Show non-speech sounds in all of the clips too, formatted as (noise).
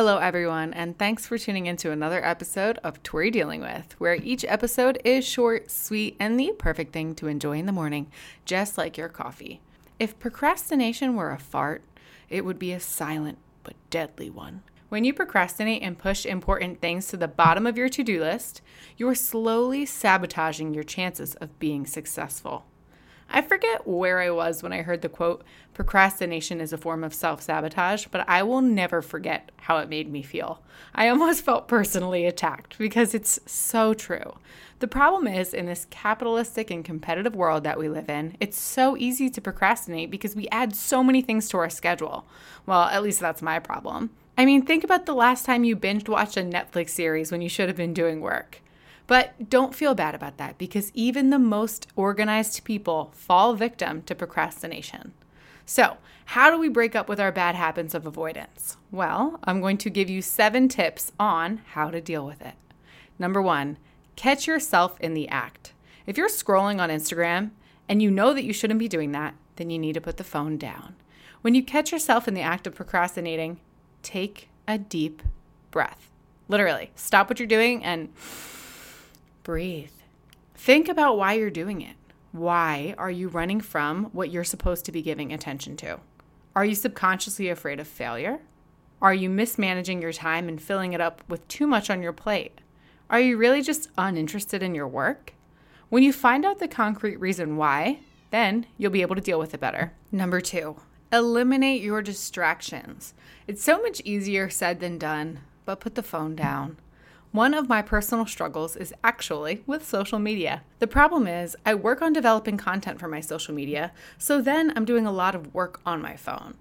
Hello, everyone, and thanks for tuning into another episode of Tori Dealing With, where each episode is short, sweet, and the perfect thing to enjoy in the morning, just like your coffee. If procrastination were a fart, it would be a silent but deadly one. When you procrastinate and push important things to the bottom of your to do list, you are slowly sabotaging your chances of being successful. I forget where I was when I heard the quote, procrastination is a form of self sabotage, but I will never forget how it made me feel. I almost (laughs) felt personally attacked because it's so true. The problem is, in this capitalistic and competitive world that we live in, it's so easy to procrastinate because we add so many things to our schedule. Well, at least that's my problem. I mean, think about the last time you binge watched a Netflix series when you should have been doing work. But don't feel bad about that because even the most organized people fall victim to procrastination. So, how do we break up with our bad habits of avoidance? Well, I'm going to give you seven tips on how to deal with it. Number one, catch yourself in the act. If you're scrolling on Instagram and you know that you shouldn't be doing that, then you need to put the phone down. When you catch yourself in the act of procrastinating, take a deep breath. Literally, stop what you're doing and breathe. Think about why you're doing it. Why are you running from what you're supposed to be giving attention to? Are you subconsciously afraid of failure? Are you mismanaging your time and filling it up with too much on your plate? Are you really just uninterested in your work? When you find out the concrete reason why, then you'll be able to deal with it better. Number two, eliminate your distractions. It's so much easier said than done, but put the phone down. One of my personal struggles is actually with social media. The problem is, I work on developing content for my social media, so then I'm doing a lot of work on my phone.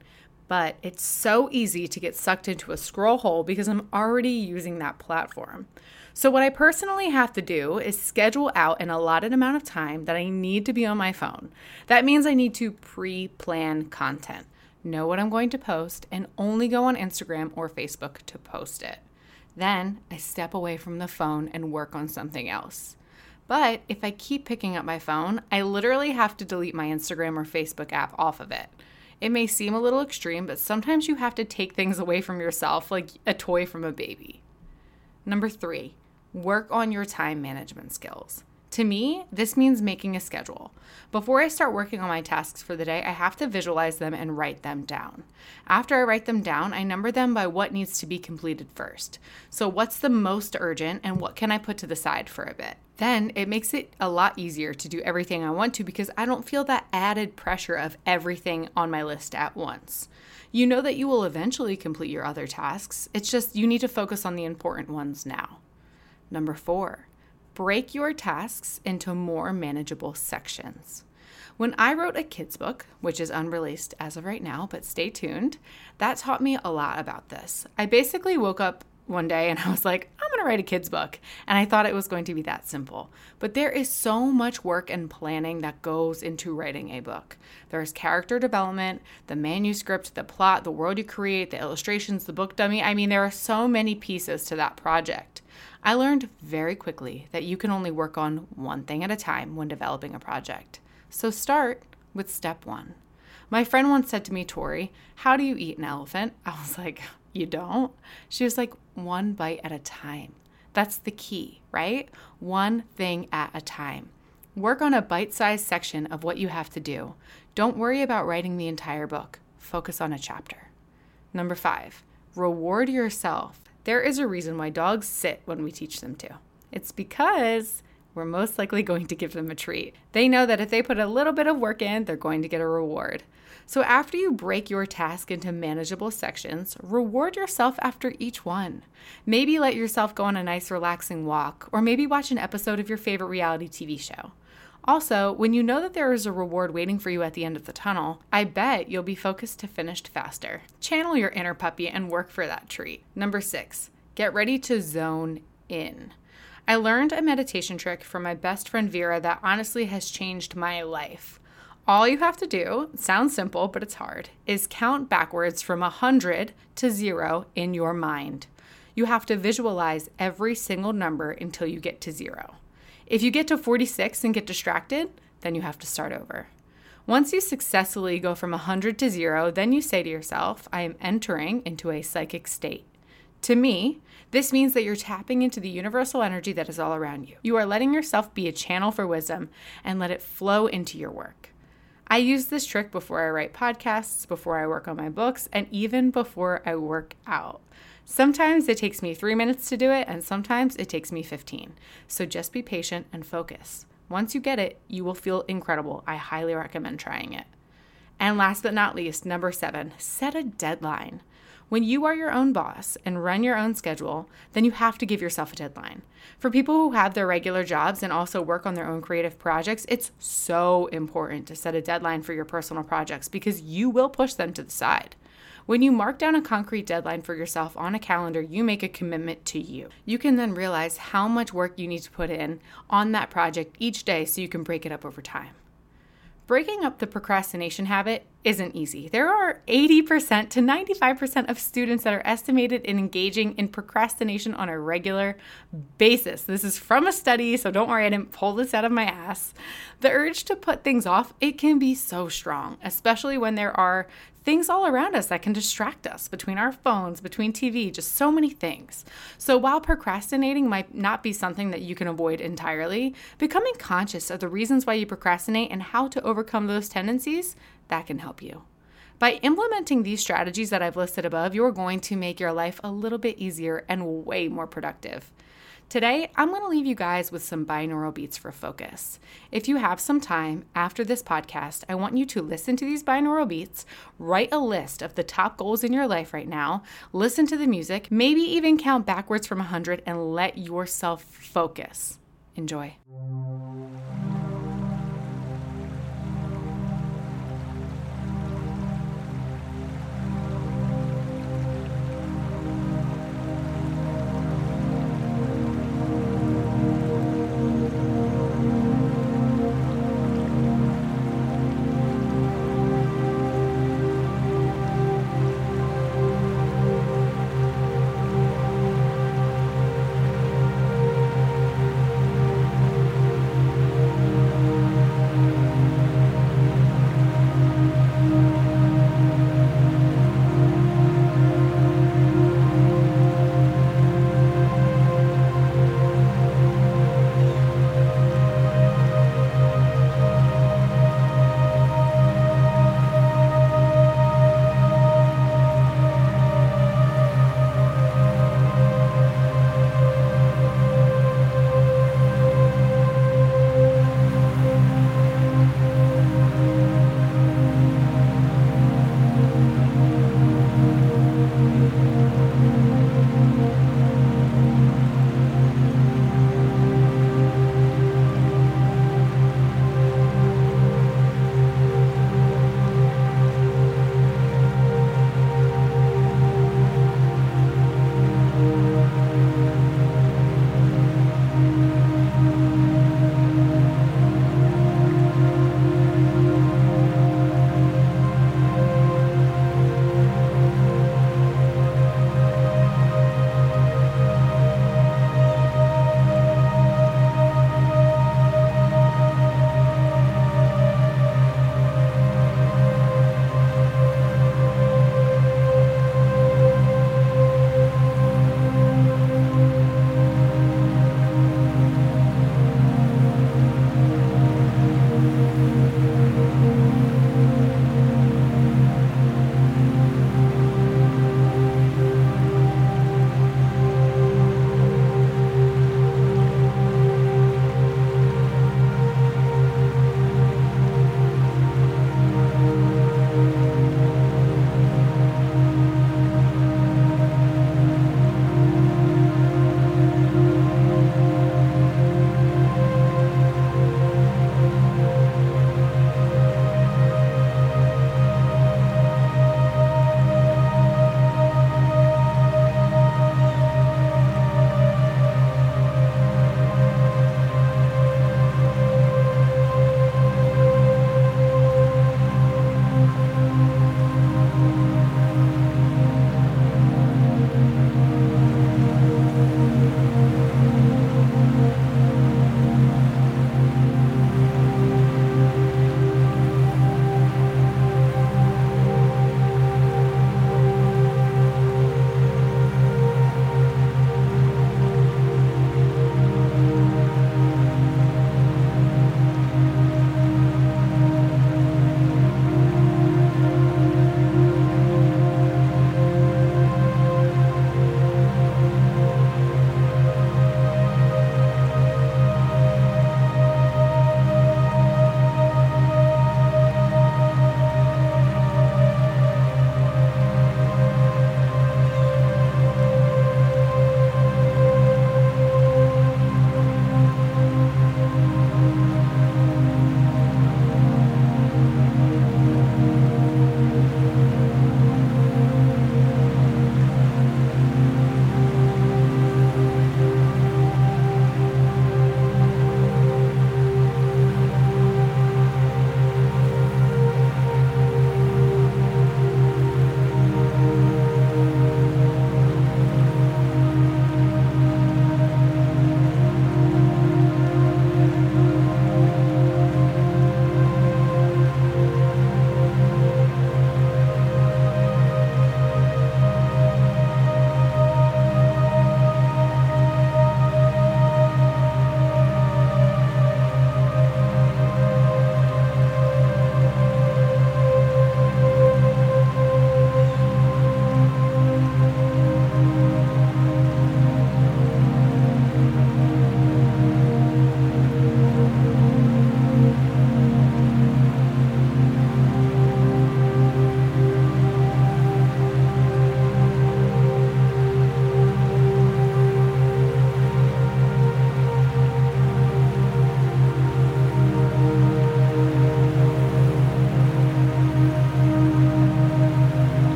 But it's so easy to get sucked into a scroll hole because I'm already using that platform. So, what I personally have to do is schedule out an allotted amount of time that I need to be on my phone. That means I need to pre plan content, know what I'm going to post, and only go on Instagram or Facebook to post it. Then I step away from the phone and work on something else. But if I keep picking up my phone, I literally have to delete my Instagram or Facebook app off of it. It may seem a little extreme, but sometimes you have to take things away from yourself like a toy from a baby. Number three, work on your time management skills. To me, this means making a schedule. Before I start working on my tasks for the day, I have to visualize them and write them down. After I write them down, I number them by what needs to be completed first. So, what's the most urgent and what can I put to the side for a bit? Then it makes it a lot easier to do everything I want to because I don't feel that added pressure of everything on my list at once. You know that you will eventually complete your other tasks, it's just you need to focus on the important ones now. Number four, break your tasks into more manageable sections. When I wrote a kids book, which is unreleased as of right now, but stay tuned, that taught me a lot about this. I basically woke up one day and (laughs) I was like, I'm to write a kids book. And I thought it was going to be that simple. But there is so much work and planning that goes into writing a book. There's character development, the manuscript, the plot, the world you create, the illustrations, the book dummy. I mean, there are so many pieces to that project. I learned very quickly that you can only work on one thing at a time when developing a project. So start with step one. My friend once said to me, Tori, how do you eat an elephant? (laughs) I was like, you don't? She was like, one bite at a time. That's the key, right? One thing at a time. Work on a bite sized section of what you have to do. Don't worry about writing the entire book, focus on a chapter. Number five, reward yourself there is a reason why dogs sit when we teach them to. It's because we're most likely going to give them a treat. They know that if they put a little bit of work in, they're going to get a reward. So after you break your task into manageable sections, reward yourself after each one. Maybe let yourself go on a nice relaxing walk, or maybe watch an episode of your favorite reality TV show. Also, when you know that there is a reward waiting for you at the end of the tunnel, I bet you'll be focused to finish faster. Channel your inner puppy and work for that treat. Number six, get ready to zone in. I learned a meditation trick from my best friend Vera that honestly has changed my life. All you have to do, sounds simple, but it's hard, is count backwards from 100 to 0 in your mind. You have to visualize every single number until you get to 0. If you get to 46 and get distracted, then you have to start over. Once you successfully go from 100 to 0, then you say to yourself, I am entering into a psychic state. To me, this means that you're tapping into the universal energy that is all around you. You are letting yourself be a channel for wisdom and let it flow into your work. I use this trick before I write podcasts, before I work on my books, and even before I work out. Sometimes it takes me three minutes to do it, and sometimes it takes me 15. So just be patient and focus. Once you get it, you will feel incredible. I highly recommend trying it. And last but not least, number seven, set a deadline. When you are your own boss and run your own schedule, then you have to give yourself a deadline. For people who have their regular jobs and also work on their own creative projects, it's so important to set a deadline for your personal projects because you will push them to the side. When you mark down a concrete deadline for yourself on a calendar, you make a commitment to you. You can then realize how much work you need to put in on that project each day so you can break it up over time. Breaking up the procrastination habit isn't easy. There are 80% to 95% of students that are estimated in engaging in procrastination on a regular basis. This is from a study, so don't worry, I didn't pull this out of my ass. The urge to put things off, it can be so strong, especially when there are things all around us that can distract us between our phones, between TV, just so many things. So while procrastinating might not be something that you can avoid entirely, becoming conscious of the reasons why you procrastinate and how to overcome those tendencies, that can help you. By implementing these strategies that I've listed above, you're going to make your life a little bit easier and way more productive. Today, I'm going to leave you guys with some binaural beats for focus. If you have some time after this podcast, I want you to listen to these binaural beats, write a list of the top goals in your life right now, listen to the music, maybe even count backwards from 100 and let yourself focus. Enjoy.